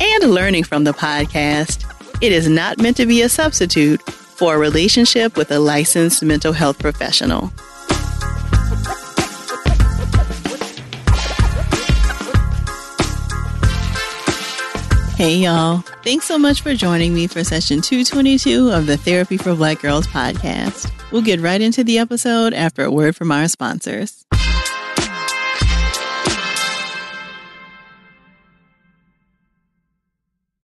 and learning from the podcast, it is not meant to be a substitute for a relationship with a licensed mental health professional. Hey, y'all. Thanks so much for joining me for session 222 of the Therapy for Black Girls podcast. We'll get right into the episode after a word from our sponsors.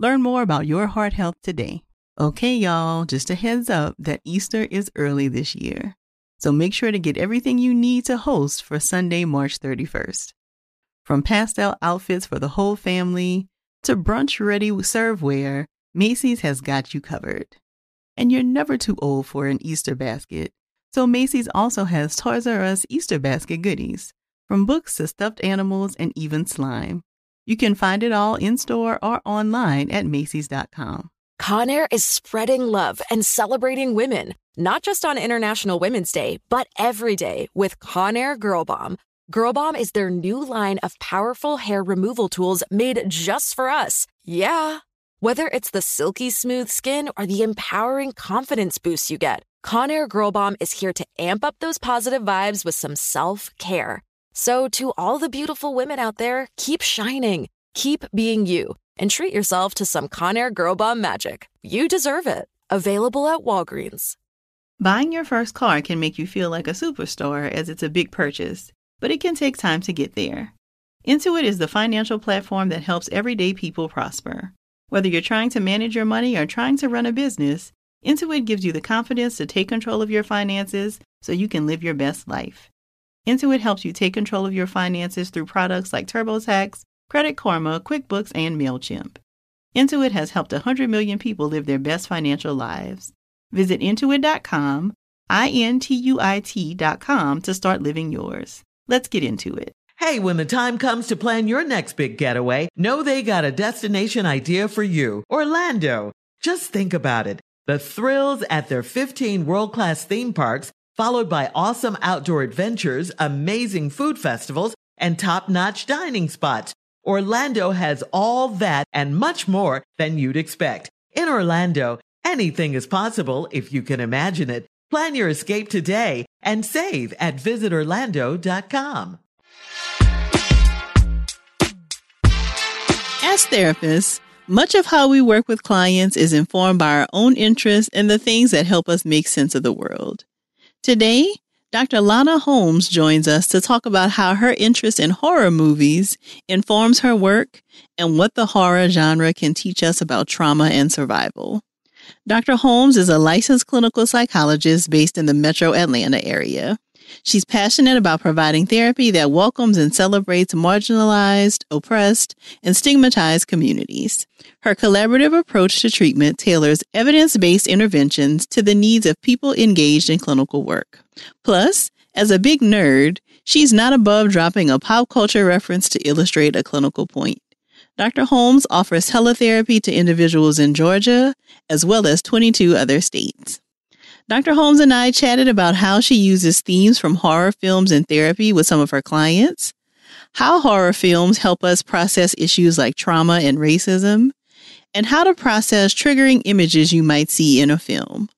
Learn more about your heart health today. Okay, y'all, just a heads up that Easter is early this year. So make sure to get everything you need to host for Sunday, March 31st. From pastel outfits for the whole family to brunch ready serveware, Macy's has got you covered. And you're never too old for an Easter basket. So Macy's also has Toys R Us Easter basket goodies, from books to stuffed animals and even slime. You can find it all in store or online at Macy's.com. Conair is spreading love and celebrating women, not just on International Women's Day, but every day with Conair Girl Bomb. Girl Bomb is their new line of powerful hair removal tools made just for us. Yeah. Whether it's the silky smooth skin or the empowering confidence boost you get, Conair Girl Bomb is here to amp up those positive vibes with some self care. So, to all the beautiful women out there, keep shining, keep being you, and treat yourself to some Conair Girl Bomb magic. You deserve it. Available at Walgreens. Buying your first car can make you feel like a superstar as it's a big purchase but it can take time to get there. Intuit is the financial platform that helps everyday people prosper. Whether you're trying to manage your money or trying to run a business, Intuit gives you the confidence to take control of your finances so you can live your best life. Intuit helps you take control of your finances through products like TurboTax, Credit Karma, QuickBooks, and MailChimp. Intuit has helped 100 million people live their best financial lives. Visit intuit.com, I N T U I T.com to start living yours. Let's get into it. Hey, when the time comes to plan your next big getaway, know they got a destination idea for you. Orlando. Just think about it. The thrills at their 15 world-class theme parks, followed by awesome outdoor adventures, amazing food festivals, and top-notch dining spots. Orlando has all that and much more than you'd expect. In Orlando, anything is possible if you can imagine it. Plan your escape today and save at visitorlando.com. As therapists, much of how we work with clients is informed by our own interests and the things that help us make sense of the world. Today, Dr. Lana Holmes joins us to talk about how her interest in horror movies informs her work and what the horror genre can teach us about trauma and survival. Dr. Holmes is a licensed clinical psychologist based in the metro Atlanta area. She's passionate about providing therapy that welcomes and celebrates marginalized, oppressed, and stigmatized communities. Her collaborative approach to treatment tailors evidence based interventions to the needs of people engaged in clinical work. Plus, as a big nerd, she's not above dropping a pop culture reference to illustrate a clinical point. Dr. Holmes offers teletherapy to individuals in Georgia, as well as 22 other states. Dr. Holmes and I chatted about how she uses themes from horror films in therapy with some of her clients, how horror films help us process issues like trauma and racism, and how to process triggering images you might see in a film.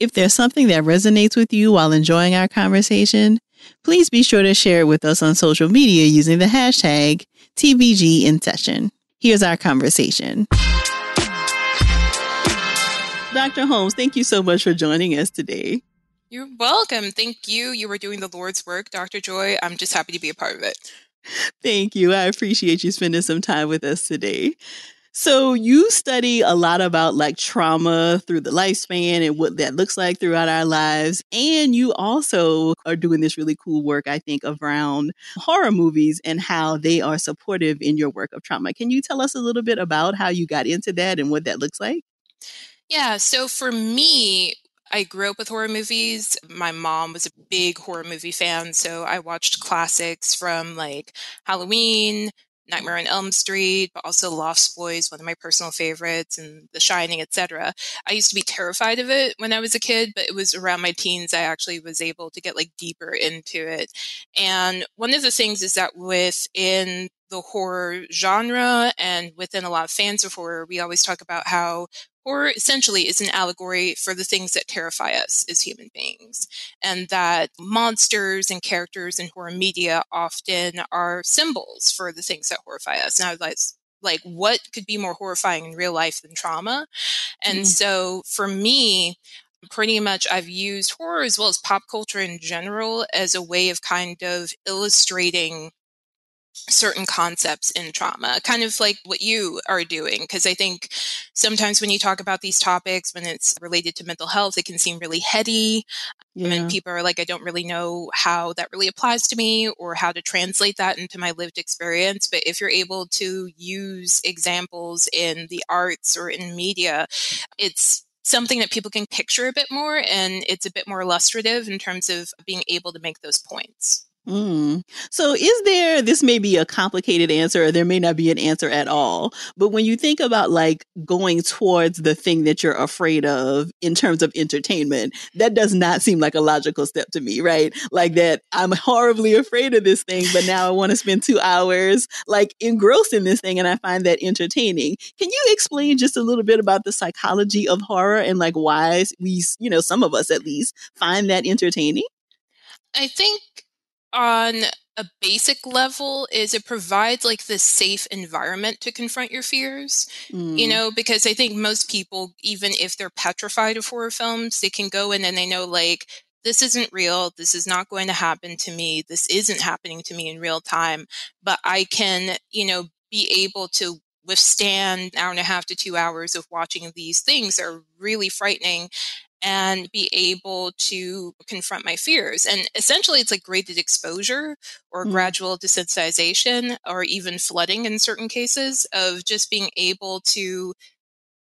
If there's something that resonates with you while enjoying our conversation, please be sure to share it with us on social media using the hashtag TBG in session. Here's our conversation. Dr. Holmes, thank you so much for joining us today. You're welcome. Thank you. You were doing the Lord's work, Dr. Joy. I'm just happy to be a part of it. Thank you. I appreciate you spending some time with us today. So you study a lot about like trauma through the lifespan and what that looks like throughout our lives. And you also are doing this really cool work, I think, around horror movies and how they are supportive in your work of trauma. Can you tell us a little bit about how you got into that and what that looks like? Yeah, so for me, I grew up with horror movies. My mom was a big horror movie fan, so I watched classics from like Halloween, Nightmare on Elm Street, but also Lost Boys, one of my personal favorites, and The Shining, etc. I used to be terrified of it when I was a kid, but it was around my teens I actually was able to get like deeper into it. And one of the things is that within the horror genre and within a lot of fans of horror, we always talk about how horror essentially is an allegory for the things that terrify us as human beings. And that monsters and characters in horror media often are symbols for the things that horrify us. And I was like, what could be more horrifying in real life than trauma? And mm. so for me, pretty much I've used horror as well as pop culture in general as a way of kind of illustrating certain concepts in trauma, kind of like what you are doing. Because I think sometimes when you talk about these topics, when it's related to mental health, it can seem really heady. Yeah. And people are like, I don't really know how that really applies to me or how to translate that into my lived experience. But if you're able to use examples in the arts or in media, it's something that people can picture a bit more and it's a bit more illustrative in terms of being able to make those points. Mm. So, is there, this may be a complicated answer, or there may not be an answer at all. But when you think about like going towards the thing that you're afraid of in terms of entertainment, that does not seem like a logical step to me, right? Like that I'm horribly afraid of this thing, but now I want to spend two hours like engrossed in this thing and I find that entertaining. Can you explain just a little bit about the psychology of horror and like why we, you know, some of us at least find that entertaining? I think on a basic level is it provides like this safe environment to confront your fears mm. you know because i think most people even if they're petrified of horror films they can go in and they know like this isn't real. This is not going to happen to me. This isn't happening to me in real time. But i can you know be able to withstand an hour and a half to two hours of watching these things that are really frightening and be able to confront my fears. And essentially, it's like graded exposure or mm. gradual desensitization or even flooding in certain cases of just being able to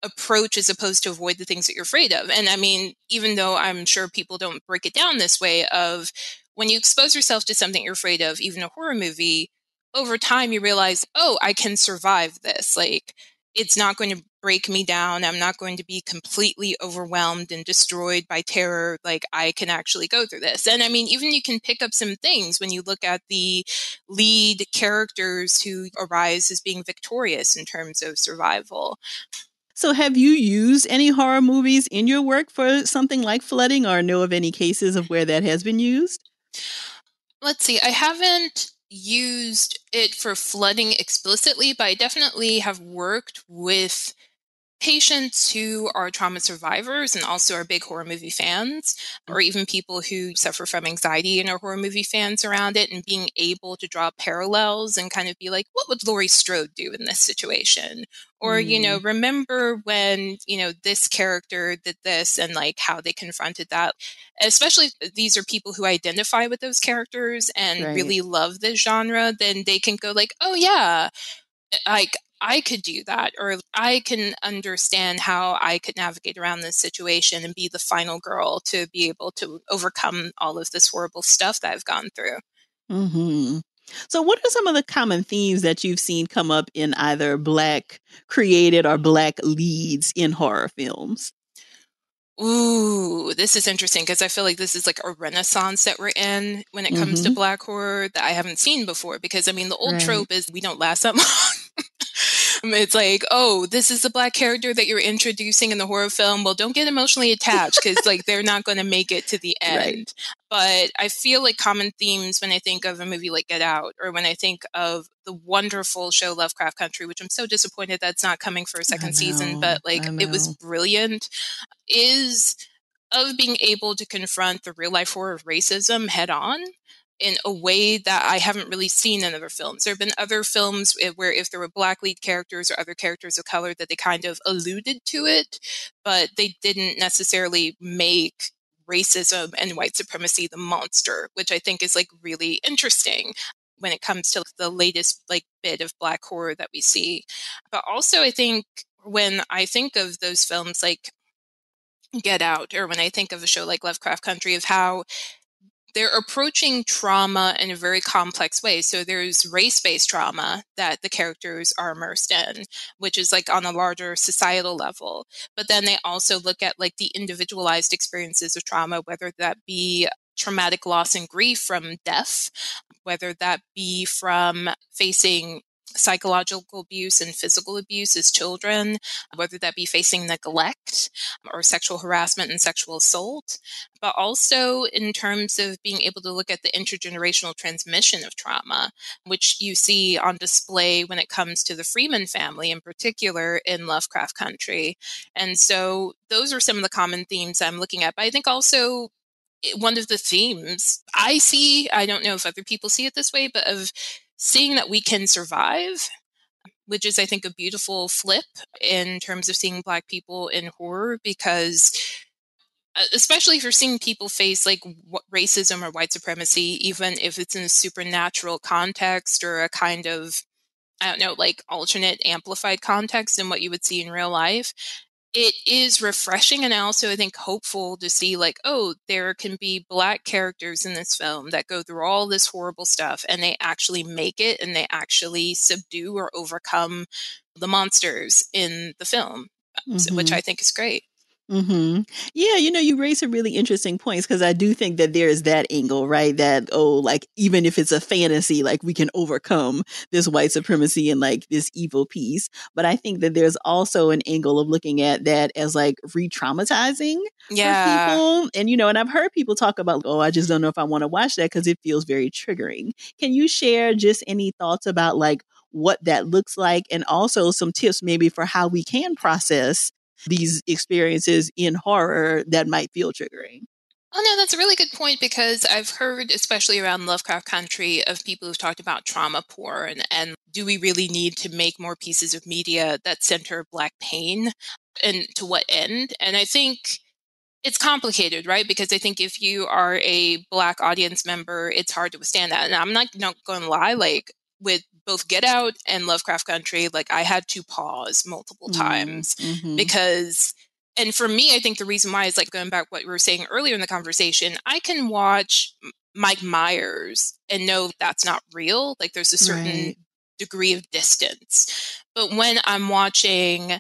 approach as opposed to avoid the things that you're afraid of. And I mean, even though I'm sure people don't break it down this way, of when you expose yourself to something you're afraid of, even a horror movie, over time you realize, oh, I can survive this. Like, it's not going to break me down. I'm not going to be completely overwhelmed and destroyed by terror. Like I can actually go through this. And I mean, even you can pick up some things when you look at the lead characters who arise as being victorious in terms of survival. So, have you used any horror movies in your work for something like flooding or know of any cases of where that has been used? Let's see. I haven't used it for flooding explicitly, but I definitely have worked with patients who are trauma survivors and also are big horror movie fans, or mm. even people who suffer from anxiety and are horror movie fans around it, and being able to draw parallels and kind of be like, what would Laurie Strode do in this situation? Or, mm. you know, mm. remember when, you know, this character did this and like how they confronted that. Especially these are people who identify with those characters and right. really love this genre, then they can go like, oh yeah, like I could do that, or I can understand how I could navigate around this situation and be the final girl to be able to overcome all of this horrible stuff that I've gone through. Mm-hmm. So, what are some of the common themes that you've seen come up in either Black created or Black leads in horror films? Ooh, this is interesting because I feel like this is like a renaissance that we're in when it comes mm-hmm. to black horror that I haven't seen before. Because I mean, the old right. trope is we don't last that long. It's like, oh, this is the black character that you're introducing in the horror film. Well, don't get emotionally attached because like they're not going to make it to the end. Right. But I feel like common themes when I think of a movie like Get Out or when I think of the wonderful show Lovecraft Country, which I'm so disappointed that's not coming for a second season, but like it was brilliant, is of being able to confront the real life horror of racism head on in a way that I haven't really seen in other films. There have been other films eh, where if there were black lead characters or other characters of color that they kind of alluded to it, but they didn't necessarily make racism and white supremacy the monster, which I think is like really interesting when it comes to the latest like bit of black horror that we see. But also I think when I think of those films like Get Out, or when I think of a show like Lovecraft Country, of how they're approaching trauma in a very complex way. So there's race based trauma that the characters are immersed in, which is like on a larger societal level. But then they also look at like the individualized experiences of trauma, whether that be traumatic loss and grief from death, whether that be from facing psychological abuse and physical abuse as children, whether that be facing neglect or sexual harassment and sexual assault, but also in terms of being able to look at the intergenerational transmission of trauma, which you see on display when it comes to the Freeman family in particular in Lovecraft Country. And so those are some of the common themes I'm looking at. But I think also eh, one of the themes I see, I don't know if other people see it this way, but of seeing that we can survive which is i think a beautiful flip in terms of seeing black people in horror because uh, especially if you're seeing people face like racism or white supremacy even if it's in a supernatural context or a kind of i don't know like alternate amplified context than what you would see in real life it is refreshing and also I think hopeful to see like, oh, there can be black characters in this film that go through all this horrible stuff and they actually make it and they actually subdue or overcome the monsters in the film, mm-hmm. which I think is great. Mm-hmm. Yeah, you know, you raise some really interesting points because I do think that there is that angle, right? That, oh, like, even if it's a fantasy, like, we can overcome this white supremacy and like this evil piece. But I think that there's also an angle of looking at that as like re traumatizing yeah. people. And, you know, and I've heard people talk about, oh, I just don't know if I want to watch that because it feels very triggering. Can you share just any thoughts about like what that looks like and also some tips maybe for how we can process these experiences in horror that might feel triggering. Oh, no, that's a really good point because I've heard, especially around Lovecraft Country, of people who've talked about trauma porn and do we really need to make more pieces of media that center Black pain and to what end? And I think it's complicated, right? Because I think if you are a Black audience member, it's hard to withstand that. And I'm not, not going to lie, like with both Get Out and Lovecraft Country, like I had to pause multiple mm, times mm-hmm. because and for me, I think the reason why is like going back what we were saying earlier in the conversation, I can watch Mike Myers and know that's not real. Like there's a certain right. degree of distance. But when I'm watching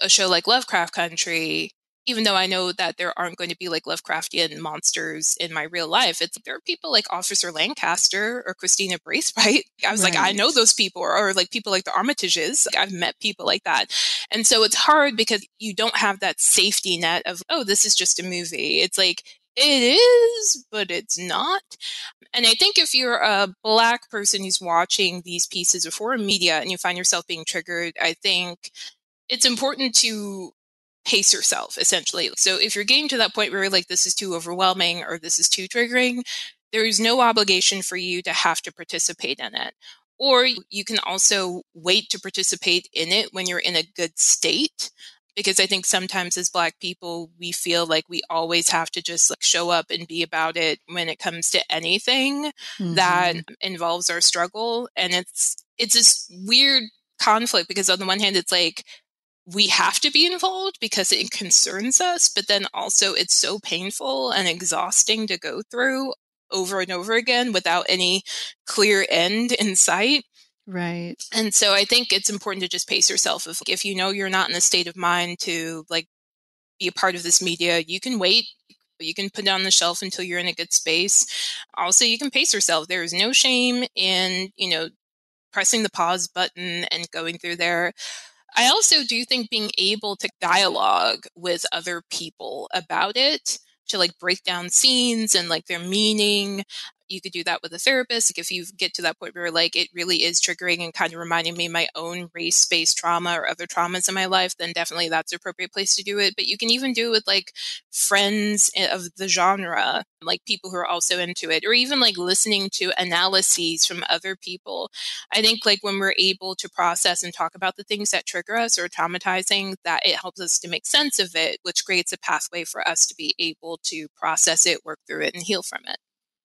a show like Lovecraft Country, even though I know that there aren't going to be like Lovecraftian monsters in my real life, it's there are people like Officer Lancaster or Christina Brace, Braithwhite. I was right. like, I know those people, or, or, like people like the Armitages. Like, I've met people like that, and so it's hard because you don't have that safety net of oh, this is just a movie. It's like it is, but it's not. And I think if you're a black person who's watching these pieces of foreign media and you find yourself being triggered, I think it's important to pace yourself essentially. So if you're getting to that point where you're like, this is too overwhelming or this is too triggering, there is no obligation for you to have to participate in it. Or you can also wait to participate in it when you're in a good state. Because I think sometimes as Black people, we feel like we always have to just like show up and be about it when it comes to anything mm-hmm. that involves our struggle. And it's it's this weird conflict because on the one hand, it's like we have to be involved because it concerns us, but then also it's so painful and exhausting to go through over and over again without any clear end in sight. Right. And so I think it's important to just pace yourself. If if you know you're not in a state of mind to like be a part of this media, you can wait. You can put it on the shelf until you're in a good space. Also, you can pace yourself. There is no shame in, you know, pressing the pause button and going through there. I also do think being able to dialogue with other people about it to like break down scenes and like their meaning you could do that with a therapist. Like if you get to that point where like it really is triggering and kind of reminding me my own race based trauma or other traumas in my life, then definitely that's the appropriate place to do it. But you can even do it with like friends eh, of the genre, like people who are also into it, or even like listening to analyses from other people. I think like when we're able to process and talk about the things that trigger us or traumatizing, that it helps us to make sense of it, which creates a pathway for us to be able to process it, work through it, and heal from it.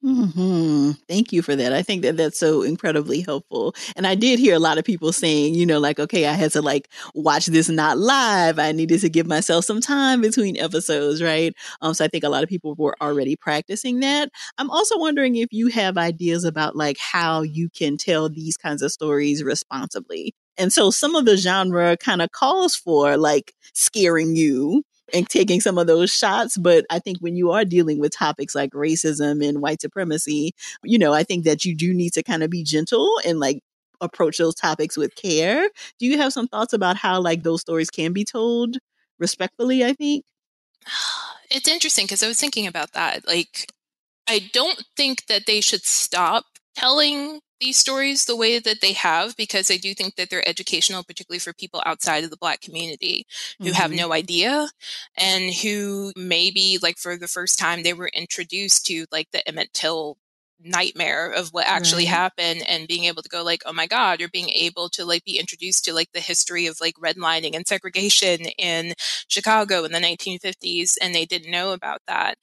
Hmm. Thank you for that. I think that that's so incredibly helpful. And I did hear a lot of people saying, you know, like, okay, I had to like watch this not live. I needed to give myself some time between episodes, right? Um, so I think a lot of people were already practicing that. I'm also wondering if you have ideas about like how you can tell these kinds of stories responsibly. And so some of the genre kind of calls for like scaring you and taking some of those shots. But I think when you are dealing with topics like racism and white supremacy, you know, I think that you do need to kind of be gentle and like approach those topics with care. Do you have some thoughts about how like those stories can be told respectfully? I think it's interesting because I was thinking about that. Like, I don't think that they should stop telling these stories the way that they have because I do think that they're educational, particularly for people outside of the Black community who mm-hmm. have no idea and who maybe, like, for the first time, they were introduced to like the Emmett Till nightmare of what actually right. happened and being able to go like oh my god or being able to like be introduced to like the history of like redlining and segregation in chicago in the 1950s and they didn't know about that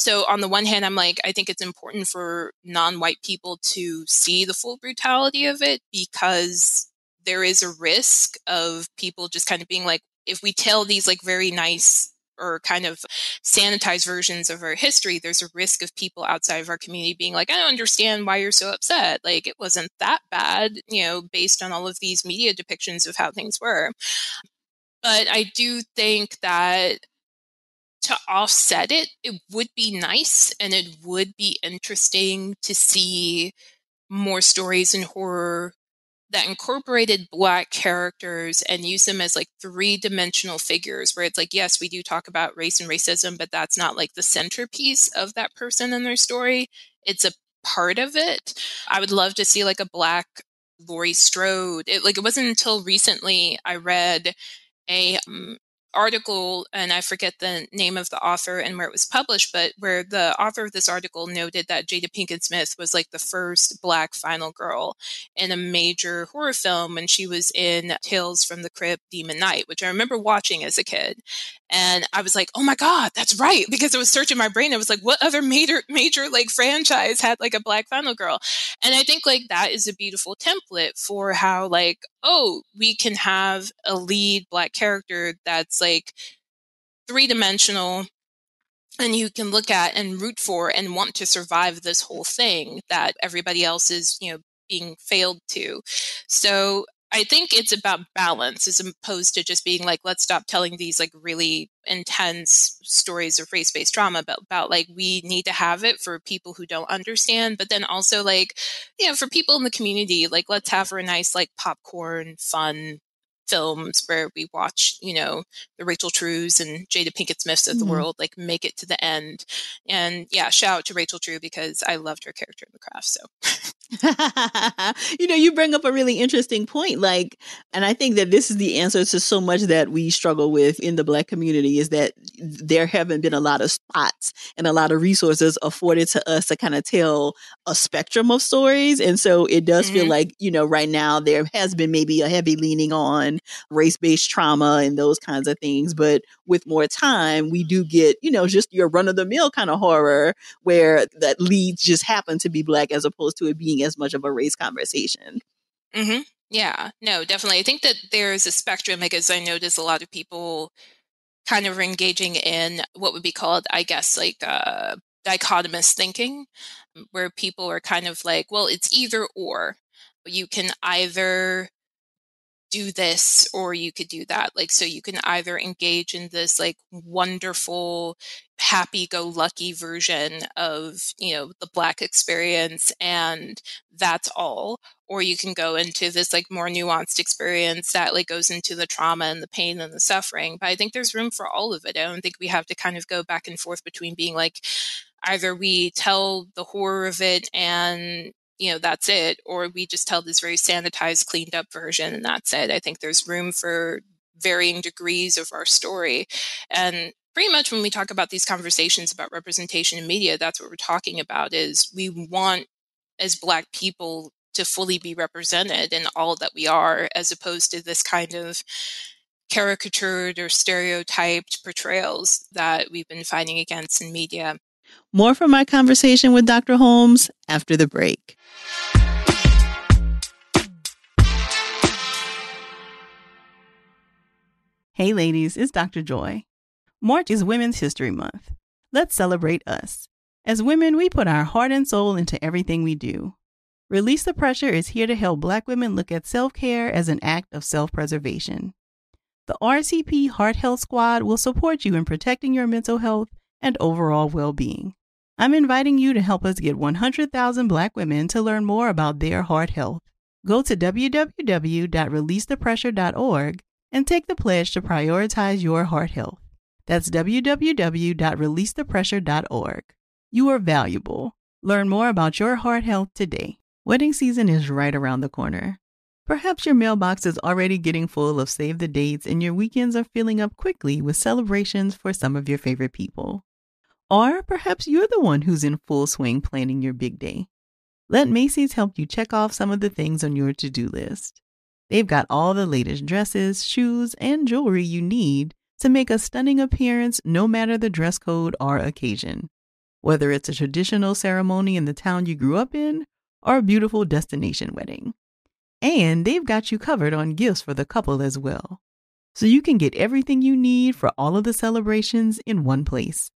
so on the one hand, I'm like, I think it's important for non-white people to see the full brutality of it because there is a risk of people just kind of being like, if we tell these like very nice or kind of sanitized versions of our history, there's a risk of people outside of our community being like, I don't understand why you're so upset. Like, it wasn't that bad, you know, based on all of these media depictions of how things were. But I do think that to offset it, it would be nice and it would be interesting to see more stories in horror that incorporated black characters and use them as like three dimensional figures where it's like yes we do talk about race and racism but that's not like the centerpiece of that person and their story. It's a part of it. I would love to see like a black laurie strode. It like it wasn't until recently i read a um, article, and I forget the name of the author and where it was published, but where the author of this article noted that Jada Pinkett Smith was like the first Black final girl in a major horror film when she was in Tales from the Crypt Demon Knight, which I remember watching as a kid. And I was like, oh my God, that's right. Because I was searching my brain. I was like, what other major, major like franchise had like a Black final girl? And I think like that is a beautiful template for how like, oh, we can have a lead Black character that's like three dimensional and you can look at and root for and want to survive this whole thing that everybody else is you know being failed to so I think it's about balance as opposed to just being like, let's stop telling these like really intense stories of race based trauma, but about like we need to have it for people who don't understand, but then also like, you know, for people in the community, like let's have a nice like popcorn fun films where we watch, you know, the Rachel Trues and Jada Pinkett Smiths of the mm-hmm. world, like make it to the end. And yeah, shout out to Rachel True because I loved her character in the craft. So you know, you bring up a really interesting point. Like, and I think that this is the answer to so much that we struggle with in the Black community is that there haven't been a lot of spots and a lot of resources afforded to us to kind of tell a spectrum of stories. And so it does mm-hmm. feel like, you know, right now there has been maybe a heavy leaning on race based trauma and those kinds of things. But with more time, we do get, you know, just your run of the mill kind of horror where that leads just happen to be Black as opposed to it being as much of a race conversation. Mm-hmm. Yeah, no, definitely. I think that there's a spectrum because I notice a lot of people kind of engaging in what would be called, I guess, like uh, dichotomous thinking, where people are kind of like, well, it's either or. You can either do this or you could do that. Like, so you can either engage in this like wonderful, happy go lucky version of, you know, the Black experience and that's all. Or you can go into this like more nuanced experience that like goes into the trauma and the pain and the suffering. But I think there's room for all of it. I don't think we have to kind of go back and forth between being like, either we tell the horror of it and you know that's it or we just tell this very sanitized cleaned up version and that's it. I think there's room for varying degrees of our story. And pretty much when we talk about these conversations about representation in media that's what we're talking about is we want as black people to fully be represented in all that we are as opposed to this kind of caricatured or stereotyped portrayals that we've been fighting against in media more from my conversation with Dr. Holmes after the break. Hey, ladies, it's Dr. Joy. March is Women's History Month. Let's celebrate us. As women, we put our heart and soul into everything we do. Release the Pressure is here to help Black women look at self care as an act of self preservation. The RTP Heart Health Squad will support you in protecting your mental health and overall well being. I'm inviting you to help us get 100,000 Black women to learn more about their heart health. Go to www.releasethepressure.org and take the pledge to prioritize your heart health. That's www.releasethepressure.org. You are valuable. Learn more about your heart health today. Wedding season is right around the corner. Perhaps your mailbox is already getting full of save the dates and your weekends are filling up quickly with celebrations for some of your favorite people. Or perhaps you're the one who's in full swing planning your big day. Let Macy's help you check off some of the things on your to do list. They've got all the latest dresses, shoes, and jewelry you need to make a stunning appearance no matter the dress code or occasion. Whether it's a traditional ceremony in the town you grew up in or a beautiful destination wedding. And they've got you covered on gifts for the couple as well. So you can get everything you need for all of the celebrations in one place.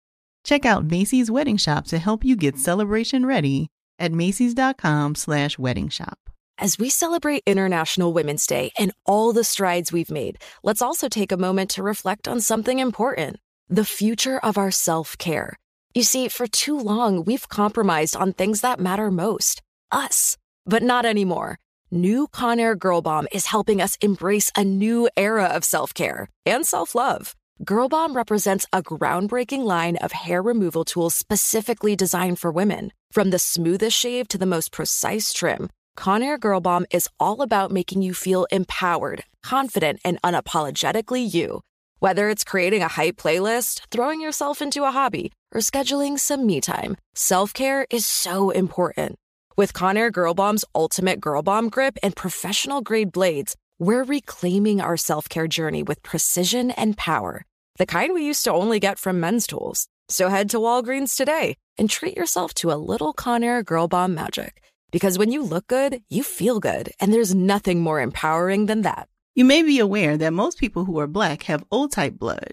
Check out Macy's Wedding Shop to help you get celebration ready at macys.com slash wedding shop. As we celebrate International Women's Day and all the strides we've made, let's also take a moment to reflect on something important the future of our self care. You see, for too long, we've compromised on things that matter most us. But not anymore. New Conair Girl Bomb is helping us embrace a new era of self care and self love. Girl Bomb represents a groundbreaking line of hair removal tools specifically designed for women. From the smoothest shave to the most precise trim, Conair Girl Bomb is all about making you feel empowered, confident, and unapologetically you. Whether it's creating a hype playlist, throwing yourself into a hobby, or scheduling some me time, self care is so important. With Conair Girl Bomb's ultimate Girl Bomb grip and professional grade blades, we're reclaiming our self care journey with precision and power the kind we used to only get from men's tools. So head to Walgreens today and treat yourself to a little Conair Girl Bomb magic. Because when you look good, you feel good, and there's nothing more empowering than that. You may be aware that most people who are black have O type blood.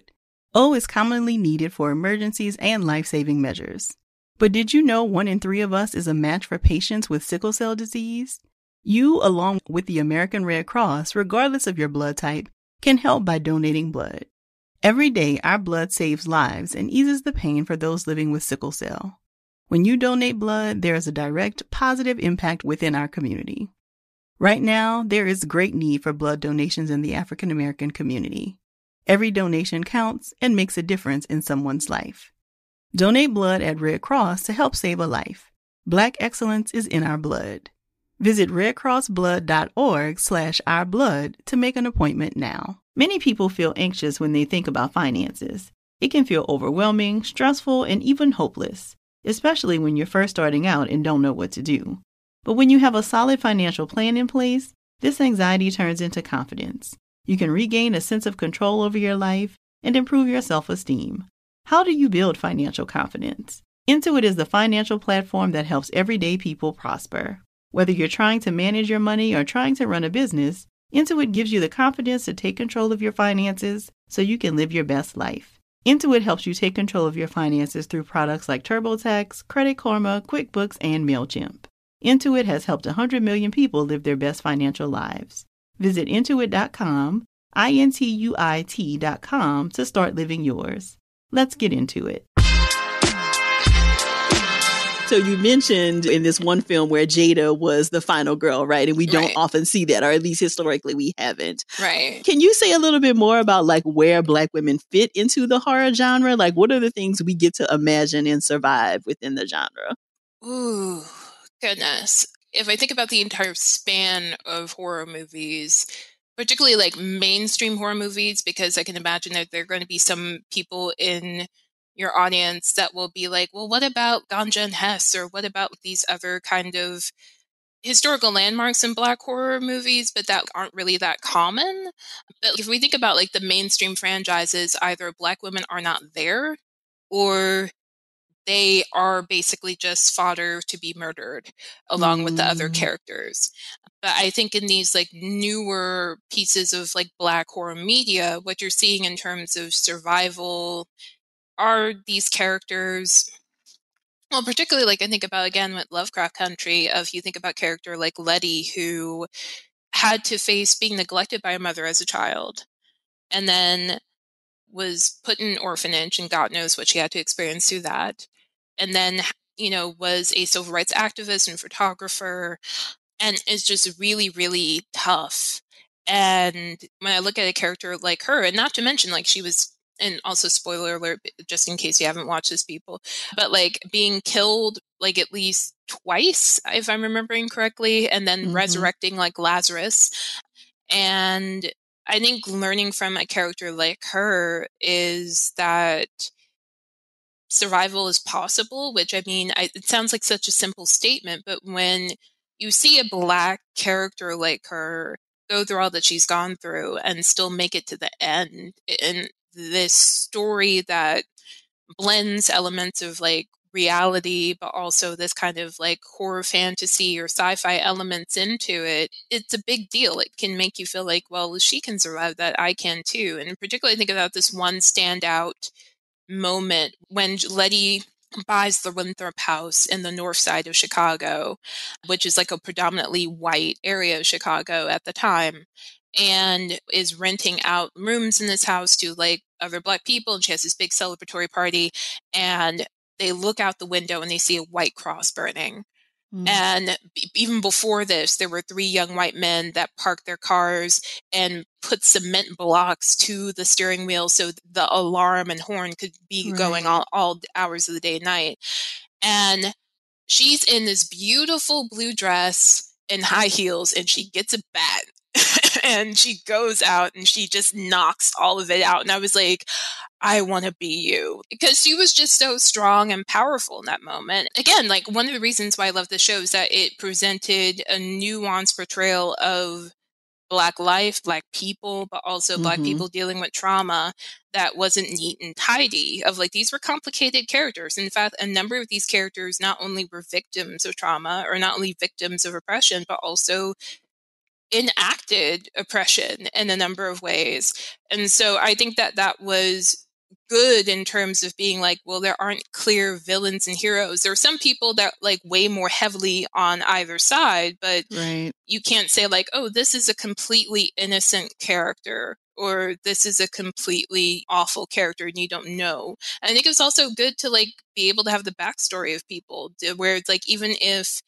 O is commonly needed for emergencies and life saving measures. But did you know one in three of us is a match for patients with sickle cell disease? You, along with the American Red Cross, regardless of your blood type, can help by donating blood. Every day, our blood saves lives and eases the pain for those living with sickle cell. When you donate blood, there is a direct positive impact within our community. Right now, there is great need for blood donations in the African American community. Every donation counts and makes a difference in someone's life. Donate blood at Red Cross to help save a life. Black excellence is in our blood. Visit redcrossblood.org slash ourblood to make an appointment now. Many people feel anxious when they think about finances. It can feel overwhelming, stressful, and even hopeless, especially when you're first starting out and don't know what to do. But when you have a solid financial plan in place, this anxiety turns into confidence. You can regain a sense of control over your life and improve your self esteem. How do you build financial confidence? Intuit is the financial platform that helps everyday people prosper. Whether you're trying to manage your money or trying to run a business, Intuit gives you the confidence to take control of your finances so you can live your best life. Intuit helps you take control of your finances through products like TurboTax, Credit Karma, QuickBooks, and MailChimp. Intuit has helped 100 million people live their best financial lives. Visit intuit.com, I N T U I T.com to start living yours. Let's get into it. So you mentioned in this one film where Jada was the final girl, right? And we don't Right. often see that, or at least historically we haven't. Right. Can you say a little bit more about like where black women fit into the horror genre? Like what are the things we get to imagine and survive within the genre? Ooh, goodness. If I think about the entire span of horror movies, particularly like mainstream horror movies, because I can imagine that there are going to be some people in your audience that will be like, well, what about Ganja and Hess? Or what about these other kind of historical landmarks in black horror movies, but that aren't really that common? But if we think about like the mainstream franchises, either black women are not there or they are basically just fodder to be murdered along with the other Mm. characters. But I think in these like newer pieces of like black horror media, what you're seeing in terms of survival are these characters well, particularly like I think about again with Lovecraft Country, of you think about character like Leti who had to face being neglected by a mother as a child and then was put in an orphanage and God knows what she had to experience through that. And then, you know, was a civil rights activist and photographer and is just really, really tough. And when I look at a character like her, and not to mention like she was and also spoiler alert just in case you haven't watched this people but like being killed like at least twice if i'm remembering correctly and then Mhm. resurrecting like lazarus and I think learning from a character like her is that survival is possible, which I mean, I, it sounds like such a simple statement, but when you see a black character like her go through all that she's gone through and still make it to the end, and this story that blends elements of like reality, but also this kind of like horror fantasy or sci fi elements into it, it's a big deal. It can make you feel like, well, she can survive that, I can too. And particularly think about this one standout moment when Leti buys the Winthrop house in the north side of Chicago, which is like a predominantly white area of Chicago at the time, and is renting out rooms in this house to like other black people. And she has this big celebratory party, and they look out the window and they see a white cross burning. Mm. And b- even before this, there were three young white men that parked their cars and put cement blocks to the steering wheel so the alarm and horn could be going all, all hours of the day and night. And she's in this beautiful blue dress and high heels, and she gets a bat. and she goes out and she just knocks all of it out. And I was like, I want to be you because she was just so strong and powerful in that moment. Again, like one of the reasons why I love the show is that it presented a nuanced portrayal of Black life, Black people, but also Black Mhm. people dealing with trauma that wasn't neat and tidy. Of like, these were complicated characters. In fact, a number of these characters not only were victims of trauma or not only victims of oppression, but also enacted oppression in a number of ways. And so I think that that was good in terms of being like, well, there aren't clear villains and heroes. There are some people that like weigh more heavily on either side, but Right. you can't say like, oh, this is a completely innocent character or this is a completely awful character and you don't know. And I think it's also good to like be able to have the backstory of people to- where it's like even if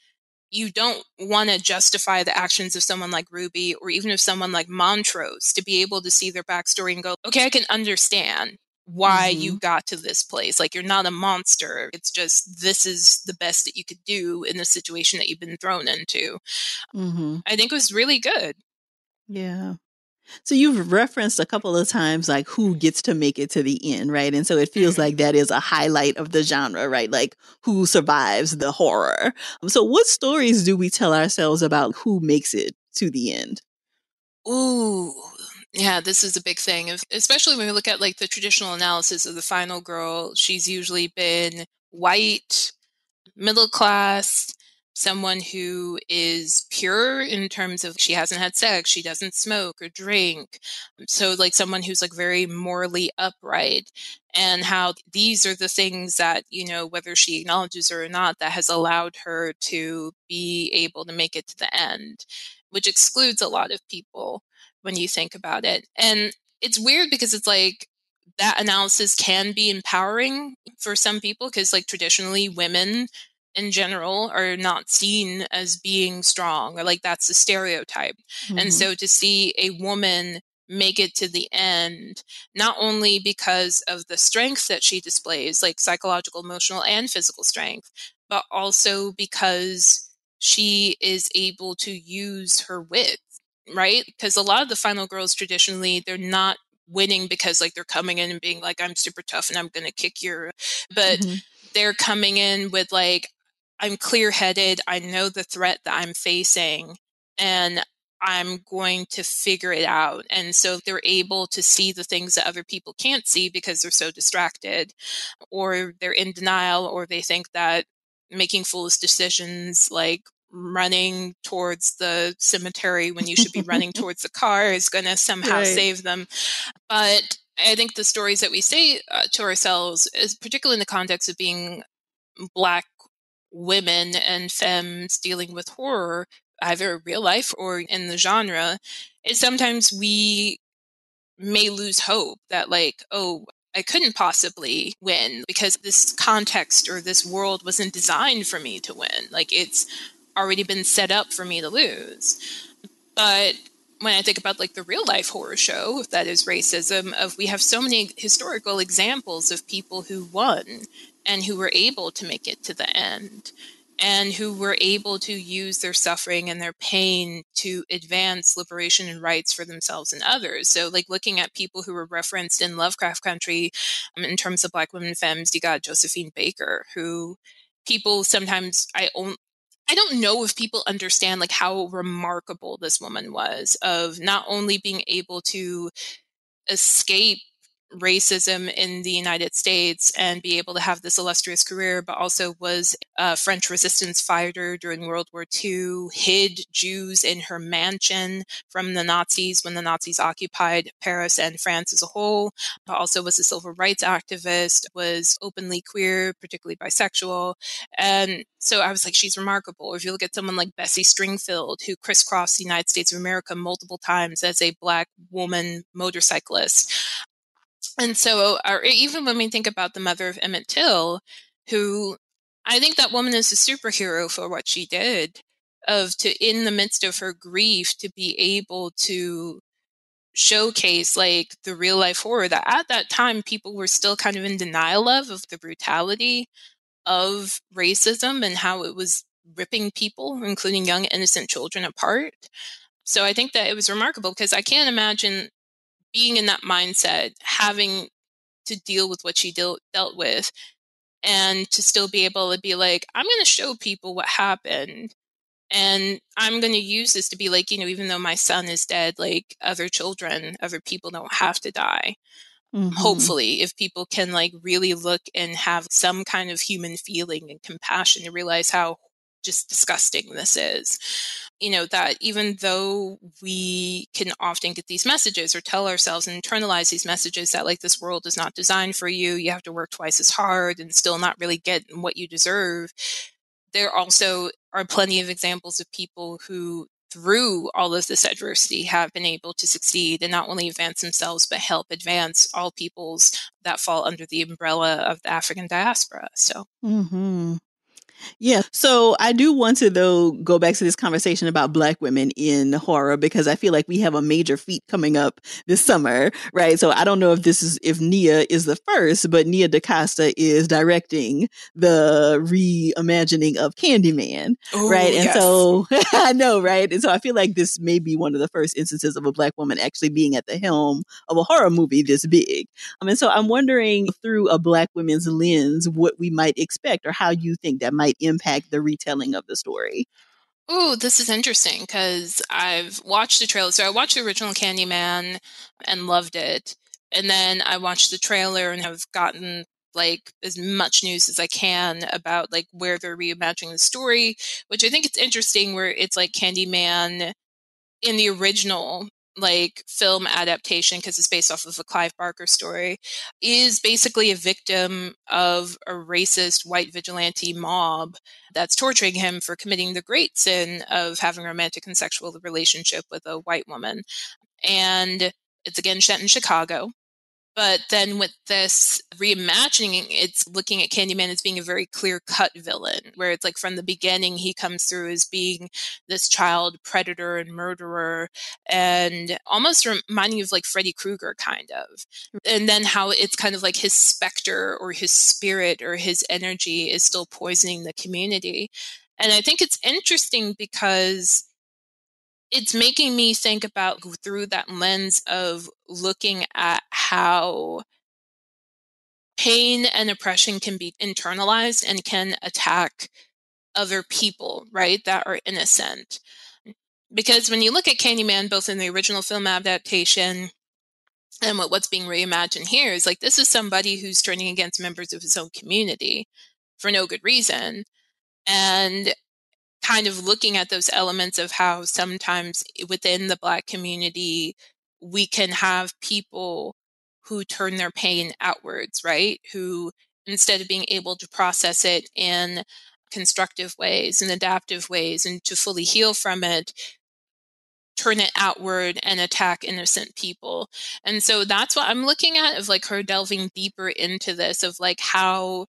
you don't want to justify the actions of someone like Ruby or even of someone like Montrose to be able to see their backstory and go, okay, I can understand why you got to this place. Like you're not a monster. It's just this is the best that you could do in the situation that you've been thrown into. hmm I think it was really good. Yeah. So you've referenced a couple of times like who gets to make it to the end, right? And so it feels Mhm. like that is a highlight of the genre, right? Like who survives the horror. So what stories do we tell ourselves about who makes it to the end? Ooh, yeah, this is a big thing. Especially when we look at like the traditional analysis of the final girl, she's usually been white, middle class, someone who is pure in terms of she hasn't had sex, she doesn't smoke or drink. Um, so, like someone who's like very morally upright, and how these are the things that, you know, whether she acknowledges or not, that has allowed her to be able to make it to the end, which excludes a lot of people when you think about it. And it's weird because it's like that analysis can be empowering for some people because like traditionally women in general are not seen as being strong or like that's a stereotype. Mm-hmm. And so to see a woman make it to the end, not only because of the strength that she displays, like psychological, emotional, and physical strength, but also because she is able to use her wit, right? Because a lot of the final girls traditionally, they're not winning because like they're coming in and being like, I'm super tough and I'm going to kick your, but mm-hmm. they're coming in with like, I'm clear headed. I know the threat that I'm facing and I'm going to figure it out. And so they're able to see the things that other people can't see because they're so distracted or they're in denial or they think that making foolish decisions like running towards the cemetery when you should be running towards the car is going to somehow right. save them. But I think the stories that we say uh, to ourselves, is particularly in the context of being black women and femmes dealing with horror, either real life or in the genre, is sometimes we may lose hope that, like, oh, I couldn't possibly win because this context or this world wasn't designed for me to win. Like, it's already been set up for me to lose. But when I think about like the real life horror show that is racism, of we have so many historical examples of people who won and who were able to make it to the end and who were able to use their suffering and their pain to advance liberation and rights for themselves and others. So, like looking at people who were referenced in Lovecraft Country um, in terms of Black women femmes, you got Josephine Baker, who people sometimes I own. I don't know if people understand like how remarkable this woman was of not only being able to escape racism in the United States and be able to have this illustrious career, but also was a French resistance fighter during World War II, hid Jews in her mansion from the Nazis when the Nazis occupied Paris and France as a whole, but also was a civil rights activist, was openly queer, particularly bisexual. And so I was like, she's remarkable. If you look at someone like Bessie Stringfield, who crisscrossed the United States of America multiple times as a Black woman motorcyclist, and so, or even when we think about the mother of Emmett Till, who I think that woman is a superhero for what she did, of to in the midst of her grief to be able to showcase like the real life horror that at that time people were still kind of in denial of of the brutality of racism and how it was ripping people including young innocent children apart. So i think that it was remarkable because i can't imagine being in that mindset, having to deal with what she deal, dealt with, and to still be able to be like, I'm going to show people what happened. And I'm going to use this to be like, you know, even though my son is dead, like other children, other people don't have to die. Mm-hmm. Hopefully, if people can like really look and have some kind of human feeling and compassion to realize how just disgusting this is. You know, that even though we can often get these messages or tell ourselves and internalize these messages that like this world is not designed for you, you have to work twice as hard and still not really get what you deserve, there also are plenty of examples of people who through all of this adversity have been able to succeed and not only advance themselves but help advance all peoples that fall under the umbrella of the african diaspora so mm-hmm. Yeah. So I do want to though go back to this conversation about black women in horror because I feel like we have a major feat coming up this summer, right? So I don't know if this is if Nia is the first, but Nia DaCosta is directing the reimagining of Candyman, Ooh, right? And yes. so I know, right? And so I feel like this may be one of the first instances of a black woman actually being at the helm of a horror movie this big. Um, I mean, so I'm wondering through a black women's lens what we might expect or how you think that might might impact the retelling of the story. Oh, this is interesting because I've watched the trailer. So I watched the original Candyman and loved it. And then I watched the trailer and have gotten like as much news as I can about like where they're reimagining the story, which I think it's interesting where it's like Candyman in the original like film adaptation because it's based off of a Clive Barker story is basically a victim of a racist white vigilante mob that's torturing him for committing the great sin of having a romantic and sexual relationship with a white woman. And it's again set in Chicago but then with this reimagining, it's looking at Candyman as being a very clear cut villain, where it's like from the beginning, he comes through as being this child predator and murderer, and almost reminding of like Freddy Krueger, kind of. Mm-hmm. And then how it's kind of like his specter or his spirit or his energy is still poisoning the community. And I think it's interesting because it's making me think about through that lens of looking at how pain and oppression can be internalized and can attack other people, right, that are innocent. Because when you look at Candyman, both in the original film adaptation and what, what's being reimagined here, is like this is somebody who's turning against members of his own community for no good reason. And kind of looking at those elements of how sometimes within the Black community, we can have people who turn their pain outwards, right? Who instead of being able to process it in constructive ways and adaptive ways and to fully heal from it, turn it outward and attack innocent people. And so that's what I'm looking at of like her delving deeper into this of like how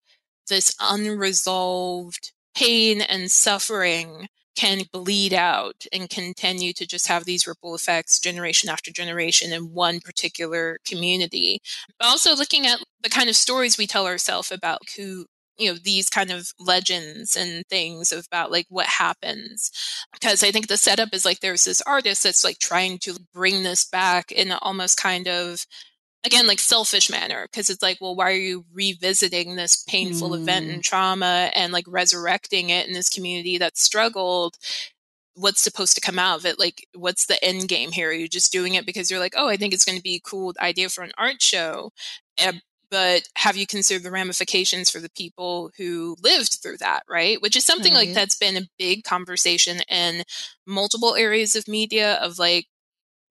this unresolved pain and suffering can bleed out and continue to just have these ripple effects generation after generation in one particular community. But also looking at the kind of stories we tell ourselves about who you know these kind of legends and things about like what happens because i think the setup is like there's this artist that's like trying to bring this back in almost kind of again like selfish manner because it's like well why are you revisiting this painful mm. event and trauma and like resurrecting it in this community that struggled what's supposed to come out of it like what's the end game here are you just doing it because you're like oh i think it's going to be a cool idea for an art show but have you considered the ramifications for the people who lived through that right which is something right. like that's been a big conversation in multiple areas of media of like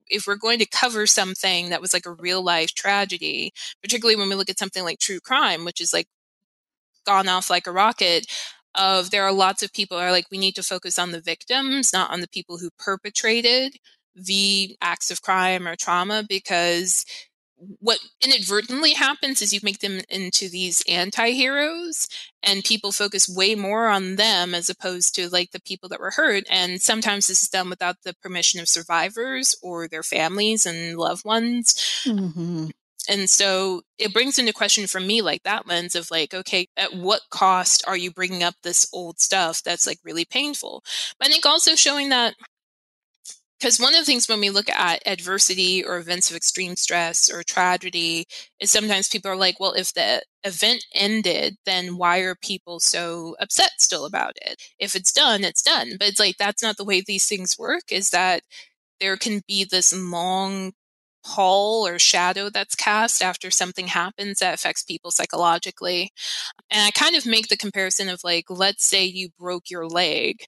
if we're going to cover something that was like a real life tragedy, particularly when we look at something like true crime, which is like gone off like a rocket, of there are lots of people are like we need to focus on the victims, not on the people who perpetrated the acts of crime or trauma because what inadvertently happens is you make them into these anti-heroes and people focus way more on them as opposed to like the people that were hurt and sometimes this is done without the permission of survivors or their families and loved ones mm-hmm. and so it brings into question for me like that lens of like okay at what cost are you bringing up this old stuff that's like really painful but i think also showing that because one of the things when we look at adversity or events of extreme stress or tragedy is sometimes people are like, well, if the event ended, then why are people so upset still about it? If it's done, it's done. But it's like, that's not the way these things work, is that there can be this long pall or shadow that's cast after something happens that affects people psychologically. And I kind of make the comparison of like, let's say you broke your leg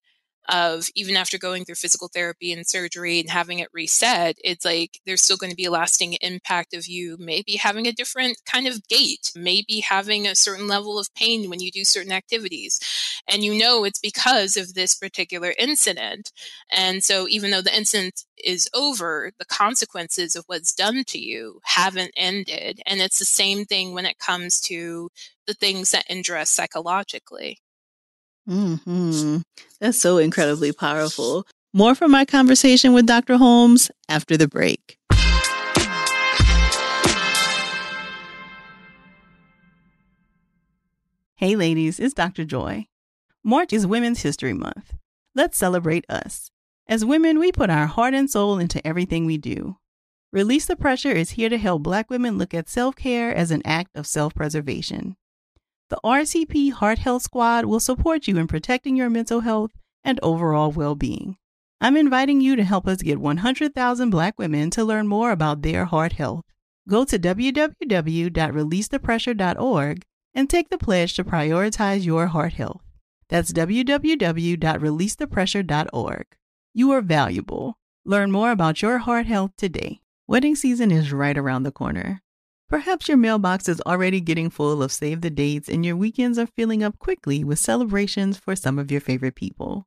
of even after going through physical therapy and surgery and having it reset, it's like there's still going to be a lasting impact of you maybe having a different kind of gait, maybe having a certain level of pain when you do certain activities. And you know it's because of this particular incident. And so even though the incident is over, the consequences of what's done to you haven't ended. And it's the same thing when it comes to the things that injure us psychologically. Hmm. That's so incredibly powerful. More from my conversation with Dr. Holmes after the break. Hey, ladies, it's Dr. Joy. March is Women's History Month. Let's celebrate us. As women, we put our heart and soul into everything we do. Release the Pressure is here to help Black women look at self care as an act of self preservation. The RTP Heart Health Squad will support you in protecting your mental health and overall well being. I'm inviting you to help us get 100,000 Black women to learn more about their heart health. Go to www.releasethepressure.org and take the pledge to prioritize your heart health. That's www.releasethepressure.org. You are valuable. Learn more about your heart health today. Wedding season is right around the corner. Perhaps your mailbox is already getting full of save the dates and your weekends are filling up quickly with celebrations for some of your favorite people.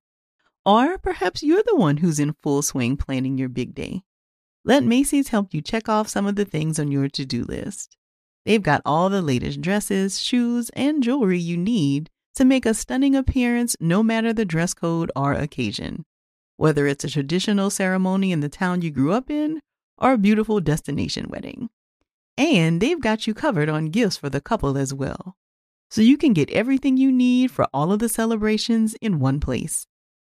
Or perhaps you're the one who's in full swing planning your big day. Let Macy's help you check off some of the things on your to do list. They've got all the latest dresses, shoes, and jewelry you need to make a stunning appearance no matter the dress code or occasion. Whether it's a traditional ceremony in the town you grew up in or a beautiful destination wedding. And they've got you covered on gifts for the couple as well. So you can get everything you need for all of the celebrations in one place.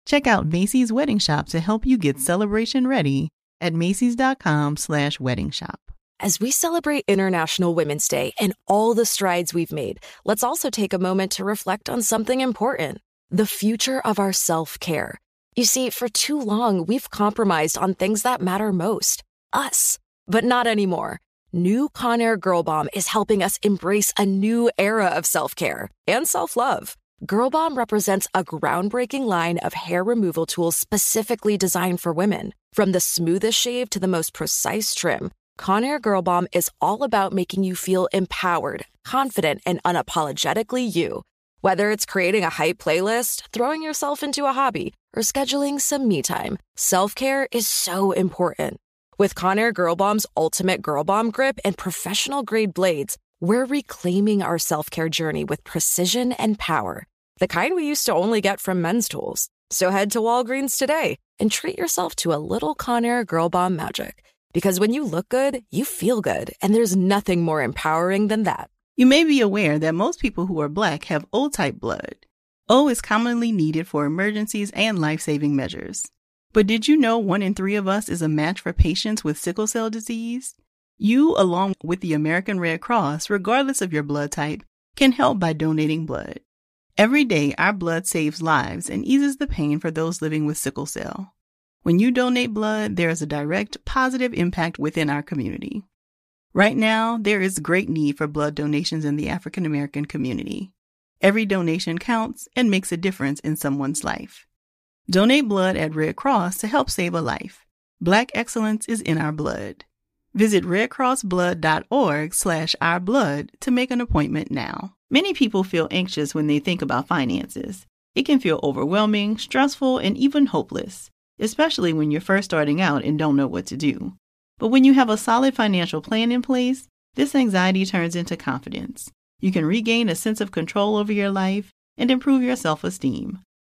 Check out Macy's Wedding Shop to help you get celebration ready at macys.com slash wedding shop. As we celebrate International Women's Day and all the strides we've made, let's also take a moment to reflect on something important the future of our self care. You see, for too long, we've compromised on things that matter most us. But not anymore. New Conair Girl Bomb is helping us embrace a new era of self care and self love. Girl Bomb represents a groundbreaking line of hair removal tools specifically designed for women. From the smoothest shave to the most precise trim, Conair Girl Bomb is all about making you feel empowered, confident, and unapologetically you. Whether it's creating a hype playlist, throwing yourself into a hobby, or scheduling some me time, self care is so important. With Conair Girl Bomb's ultimate Girl Bomb grip and professional grade blades, we're reclaiming our self care journey with precision and power, the kind we used to only get from men's tools. So head to Walgreens today and treat yourself to a little Conair Girl Bomb magic. Because when you look good, you feel good, and there's nothing more empowering than that. You may be aware that most people who are black have O type blood. O is commonly needed for emergencies and life saving measures. But did you know one in three of us is a match for patients with sickle cell disease? You, along with the American Red Cross, regardless of your blood type, can help by donating blood. Every day, our blood saves lives and eases the pain for those living with sickle cell. When you donate blood, there is a direct positive impact within our community. Right now, there is great need for blood donations in the African American community. Every donation counts and makes a difference in someone's life. Donate blood at Red Cross to help save a life. Black excellence is in our blood. Visit redcrossblood.org slash ourblood to make an appointment now. Many people feel anxious when they think about finances. It can feel overwhelming, stressful, and even hopeless, especially when you're first starting out and don't know what to do. But when you have a solid financial plan in place, this anxiety turns into confidence. You can regain a sense of control over your life and improve your self esteem.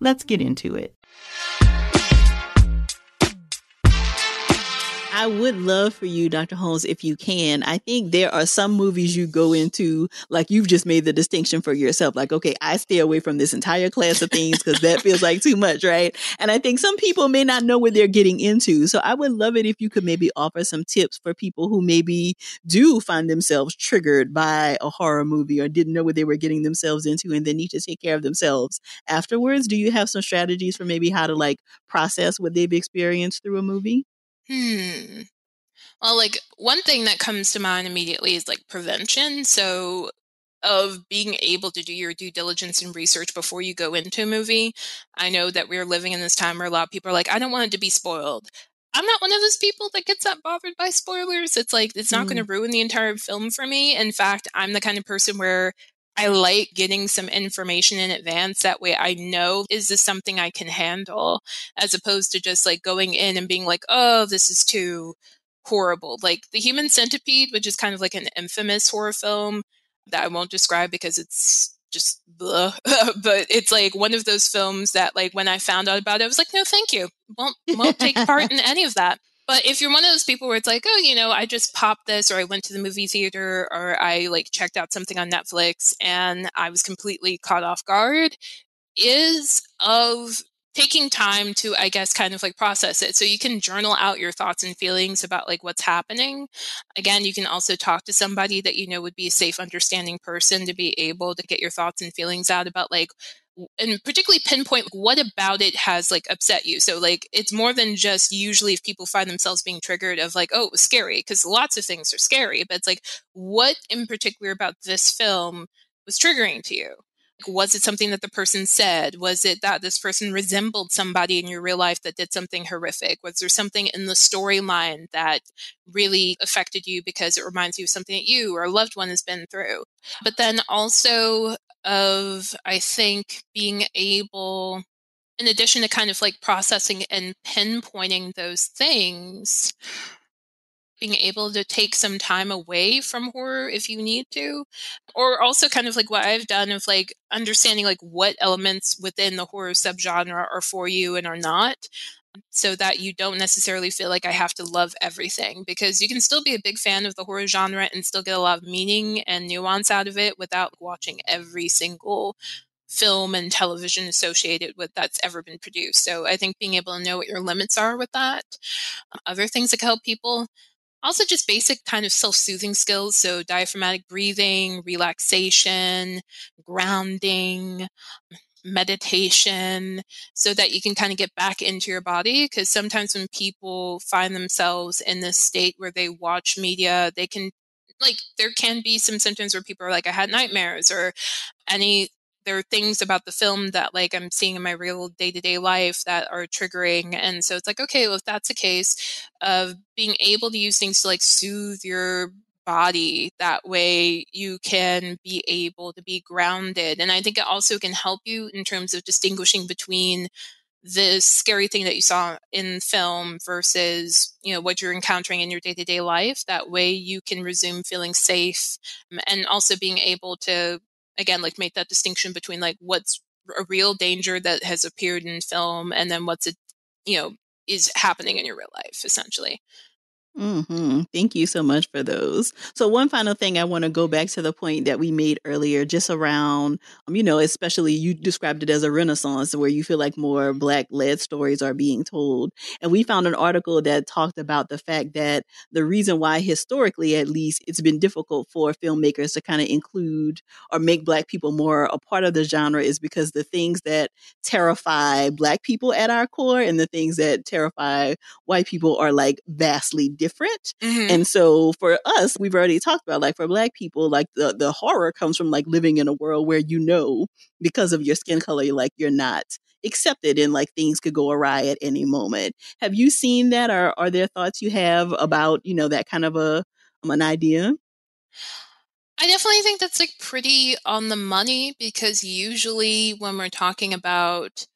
Let's get into it. I would love for you, Dr. Holmes, if you can. I think there are some movies you go into, like you've just made the distinction for yourself. Like, okay, I stay away from this entire class of things because that feels like too much, right? And I think some people may not know what they're getting into. So I would love it if you could maybe offer some tips for people who maybe do find themselves triggered by a horror movie or didn't know what they were getting themselves into and then need to take care of themselves afterwards. Do you have some strategies for maybe how to like process what they've experienced through a movie? Hmm. Well, like one thing that comes to mind immediately is like prevention. So, of being able to do your due diligence and research before you go into a movie. I know that we're living in this time where a lot of people are like, I don't want it to be spoiled. I'm not one of those people that gets that bothered by spoilers. It's like, it's not mm. going to ruin the entire film for me. In fact, I'm the kind of person where I like getting some information in advance. That way I know, is this something I can handle? As opposed to just like going in and being like, oh, this is too horrible. Like The Human Centipede, which is kind of like an infamous horror film that I won't describe because it's just blah. but it's like one of those films that like when I found out about it, I was like, no, thank you. Won't won't take part in any of that. But if you're one of those people where it's like, oh, you know, I just popped this or I went to the movie theater or I like checked out something on Netflix and I was completely caught off guard, is of taking time to i guess kind of like process it. So you can journal out your thoughts and feelings about like what's happening. Again you can also talk to somebody that you know would be a safe understanding person to be able to get your thoughts and feelings out about like and particularly pinpoint what about it has like upset you. So like it's more than just usually if people find themselves being triggered of like oh it was scary because lots of things are scary but it's like what in particular about this film was triggering to you? Like, was it something that the person said? Was it that this person resembled somebody in your real life that did something horrific? Was there something in the storyline that really affected you because it reminds you of something that you or a loved one has been through? But then also of i think being able in addition to kind of like processing and pinpointing those things being able to take some time away from horror if you need to or also kind of like what i've done of like understanding like what elements within the horror subgenre are for you and are not so that you don't necessarily feel like i have to love everything because you can still be a big fan of the horror genre and still get a lot of meaning and nuance out of it without watching every single film and television associated with that's ever been produced so i think being able to know what your limits are with that uh, other things that can help people also, just basic kind of self soothing skills. So, diaphragmatic breathing, relaxation, grounding, meditation, so that you can kind of get back into your body. Because sometimes when people find themselves in this state where they watch media, they can like there can be some symptoms where people are like i had nightmares or any there are things about the film that like I'm seeing in my real day to day life that are triggering. And so it's like, okay, well, if that's the case of being able to use things to like soothe your body, that way you can be able to be grounded. And I think it also can help you in terms of distinguishing between the scary thing that you saw in film versus you know what you're encountering in your day-to-day life that way you can resume feeling safe um, and also being able to again like make that distinction between like what's a real danger that has appeared in film and then what's it you know is happening in your real life essentially hmm Thank you so much for those. So, one final thing, I want to go back to the point that we made earlier, just around, um, you know, especially you described it as a renaissance where you feel like more Black led stories are being told. And we found an article that talked about the fact that the reason why, historically at least, it's been difficult for filmmakers to kind of include or make Black people more a part of the genre is because the things that terrify Black people at our core and the things that terrify white people are like vastly different different. Mm-hmm. And so for us, we've already talked about like for black people, like the, the horror comes from like living in a world where you know because of your skin color, like you're not accepted and like things could go awry at any moment. Have you seen that or are there thoughts you have about, you know, that kind of a um, an idea? I definitely think that's like pretty on the money because usually when we're talking about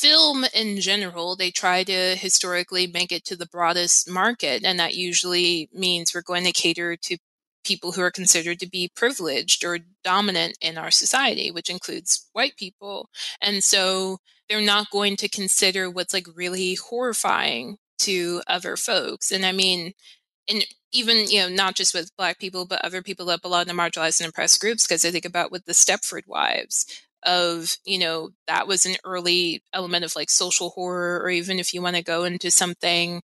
film in general, they try to historically make it to the broadest market. And that usually means we're going to cater to people who are considered to be privileged or dominant in our society, which includes white people. And so they're not going to consider what's like really horrifying to other folks. And I mean, and even you know not just with black people but other people that belong to marginalized and oppressed groups because i think about with the stepford wives of you know that was an early element of like social horror or even if you want to go into something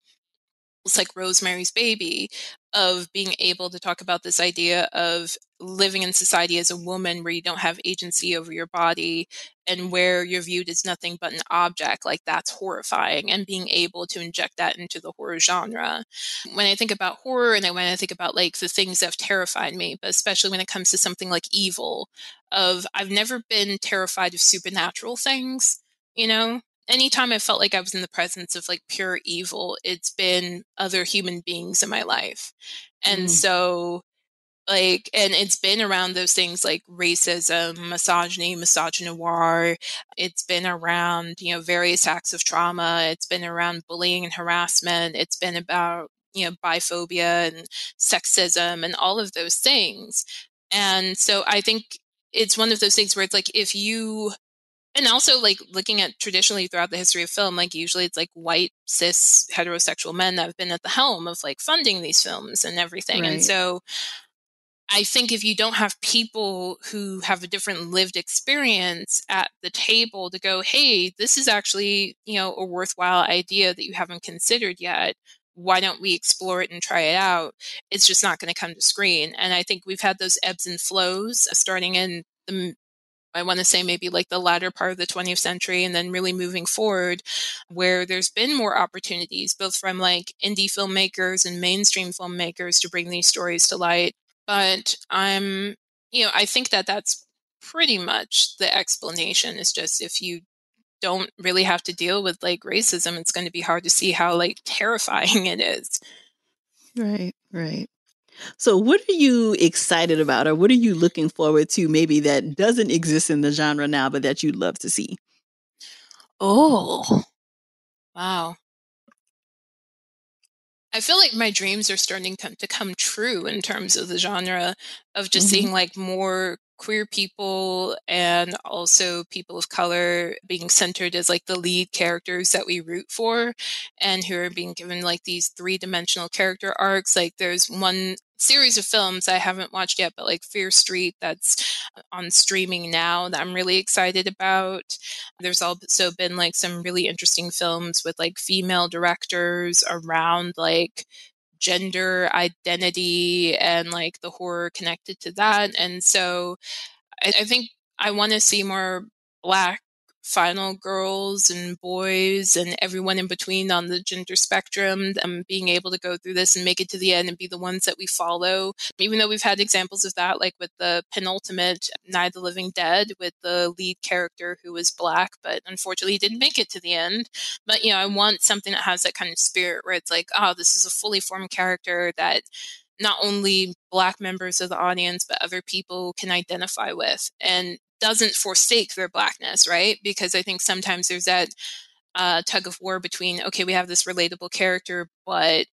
it's like Rosemary's Baby, of being able to talk about this idea of living in society as a woman where you don't have agency over your body and where you're viewed as nothing but an object. Like that's horrifying, and being able to inject that into the horror genre. When I think about horror and when I think about like the things that have terrified me, but especially when it comes to something like evil, of I've never been terrified of supernatural things, you know, anytime I felt like I was in the presence of like pure evil, it's been other human beings in my life. And mm. so like and it's been around those things like racism misogyny misogynoir it's been around you know various acts of trauma it's been around bullying and harassment it's been about you know biphobia and sexism and all of those things and so i think it's one of those things where it's like if you and also like looking at traditionally throughout the history of film like usually it's like white cis heterosexual men that have been at the helm of like funding these films and everything. Right. and so i think if you don't have people who have a different lived experience at the table to go hey this is actually you know a worthwhile idea that you haven't considered yet. Why don't we explore it and try it out? It's just not going to come to screen. And i think we've had those ebbs and flows uh, starting in the I want to say maybe like the latter part of the 20th century and then really moving forward where there's been more opportunities both from like indie filmmakers and mainstream filmmakers to bring these stories to light. But I'm you know I think that that's pretty much the explanation is just if you don't really have to deal with like racism it's going to be hard to see how like terrifying it is. Right right so, what are you excited about, or what are you looking forward to, maybe that doesn't exist in the genre now, but that you'd love to see? Oh, wow. I feel like my dreams are starting to come true in terms of the genre of just mm-hmm. seeing like more queer people and also people of color being centered as like the lead characters that we root for and who are being given like these three dimensional character arcs. Like there's one series of films I haven't watched yet, but like Fear Street that's uh, on streaming now that I'm really excited about. There's also been like some really interesting films with like female directors around like gender identity and like the horror connected to that. And so I, I think I want to see more black final girls and boys and everyone in between on the gender spectrum and being able to go through this and make it to the end and be the ones that we follow. Even though we've had examples of that like with the penultimate night the living dead with the lead character who was black but unfortunately didn't make it to the end. But you know i want something that has that kind of spirit where it's like oh this is a fully formed character that not only black members of the audience but other people can identify with. And doesn't forsake their blackness, right? Because I think sometimes there's that uh, tug of war between, okay, we have this relatable character, but,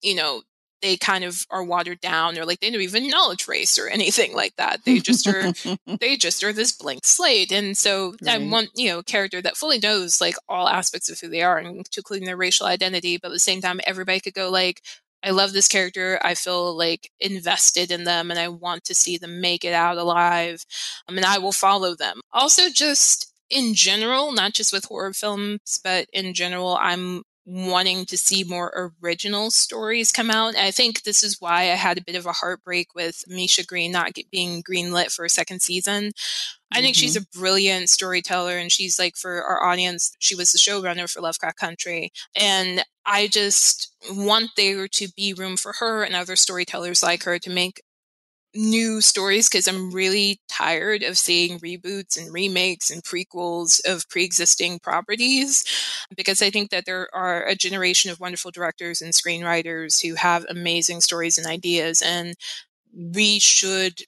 you know, they kind of are watered down or like they don't even acknowledge race or anything like that. They just are they just are this blank slate. And so right. I want, you know, a character that fully knows like all aspects of who they are, and including their racial identity, but at the same time everybody could go like, I love this character. I feel like invested in them and I want to see them make it out alive. I mean, I will follow them. Also, just in general, not just with horror films, but in general, I'm wanting to see more original stories come out. I think this is why I had a bit of a heartbreak with Misha Green not being greenlit for a second season. I think mm-hmm. she's a brilliant storyteller and she's like for our audience, she was the showrunner for Lovecraft Country. And I just want there to be room for her and other storytellers like her to make new stories because I'm really tired of seeing reboots and remakes and prequels of pre-existing properties because I think that there are a generation of wonderful directors and screenwriters who have amazing stories and ideas and we should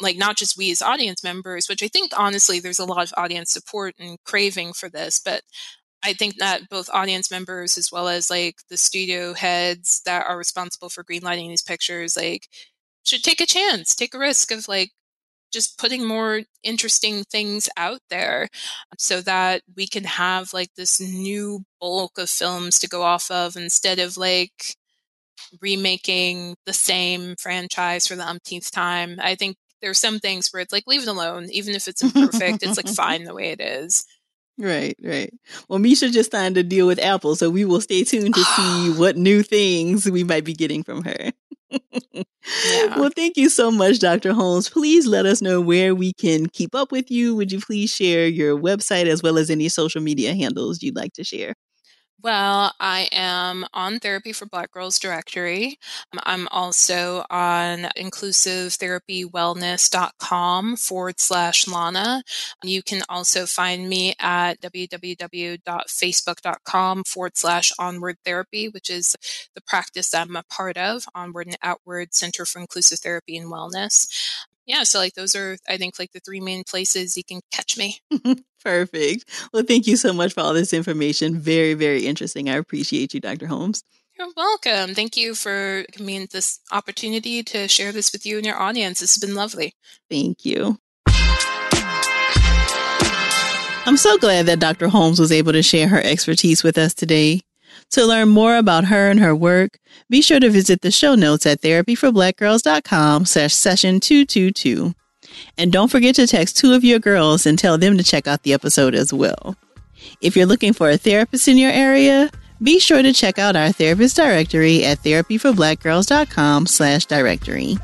like not just we as audience members which I think honestly there's a lot of audience support and craving for this but I think that both audience members as well as like the studio heads that are responsible for greenlighting these pictures like should take a chance, take a risk of like just putting more interesting things out there so that we can have like this new bulk of films to go off of instead of like remaking the same franchise for the umpteenth time. I think there's some things where it's like leave it alone, even if it's imperfect, it's like fine the way it is. Right, right. Well, Misha just signed a deal with Apple, so we will stay tuned to see what new things we might be getting from her. yeah. Well, thank you so much, Dr. Holmes. Please let us know where we can keep up with you. Would you please share your website as well as any social media handles you'd like to share? Well, I am on Therapy for Black Girls directory. Um, I'm also on inclusivetherapywellness.com forward slash Lana. You can also find me at www.facebook.com forward slash onward therapy, which is the practice I'm a part of, Onward and Outward Center for Inclusive Therapy and Wellness yeah, so like those are I think like the three main places you can catch me. Perfect. Well, thank you so much for all this information. Very, very interesting. I appreciate you, Dr. Holmes. You're welcome. Thank you for giving me this opportunity to share this with you and your audience. This has been lovely. Thank you. I'm so glad that Dr. Holmes was able to share her expertise with us today. To learn more about her and her work, be sure to visit the show notes at therapyforblackgirls.com slash session 222. And don't forget to text two of your girls and tell them to check out the episode as well. If you're looking for a therapist in your area, be sure to check out our therapist directory at therapyforblackgirls.com slash directory.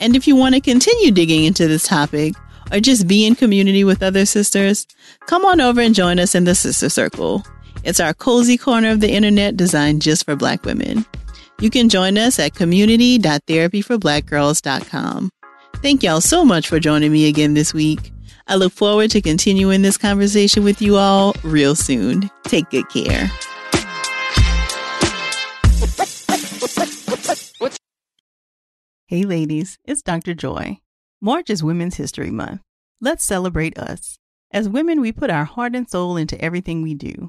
And if you want to continue digging into this topic, or just be in community with other sisters, come on over and join us in the Sister Circle. It's our cozy corner of the internet designed just for Black women. You can join us at community.therapyforblackgirls.com. Thank y'all so much for joining me again this week. I look forward to continuing this conversation with you all real soon. Take good care. Hey ladies, it's Dr. Joy. March is Women's History Month. Let's celebrate us. As women, we put our heart and soul into everything we do.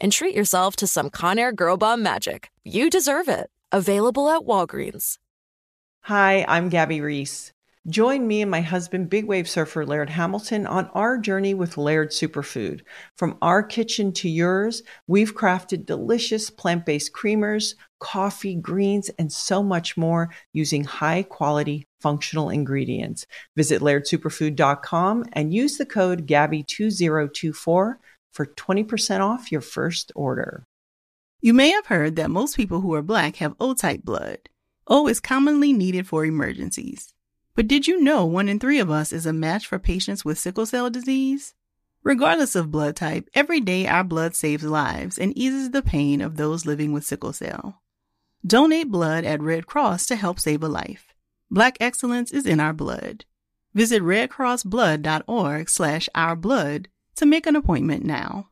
and treat yourself to some Conair Girl Bomb magic. You deserve it. Available at Walgreens. Hi, I'm Gabby Reece. Join me and my husband, big wave surfer Laird Hamilton, on our journey with Laird Superfood. From our kitchen to yours, we've crafted delicious plant based creamers, coffee, greens, and so much more using high quality functional ingredients. Visit lairdsuperfood.com and use the code GABBY2024 for 20% off your first order. You may have heard that most people who are black have O type blood. O is commonly needed for emergencies. But did you know one in three of us is a match for patients with sickle cell disease? Regardless of blood type, every day our blood saves lives and eases the pain of those living with sickle cell. Donate blood at Red Cross to help save a life. Black excellence is in our blood. Visit redcrossblood.org slash ourblood to make an appointment now.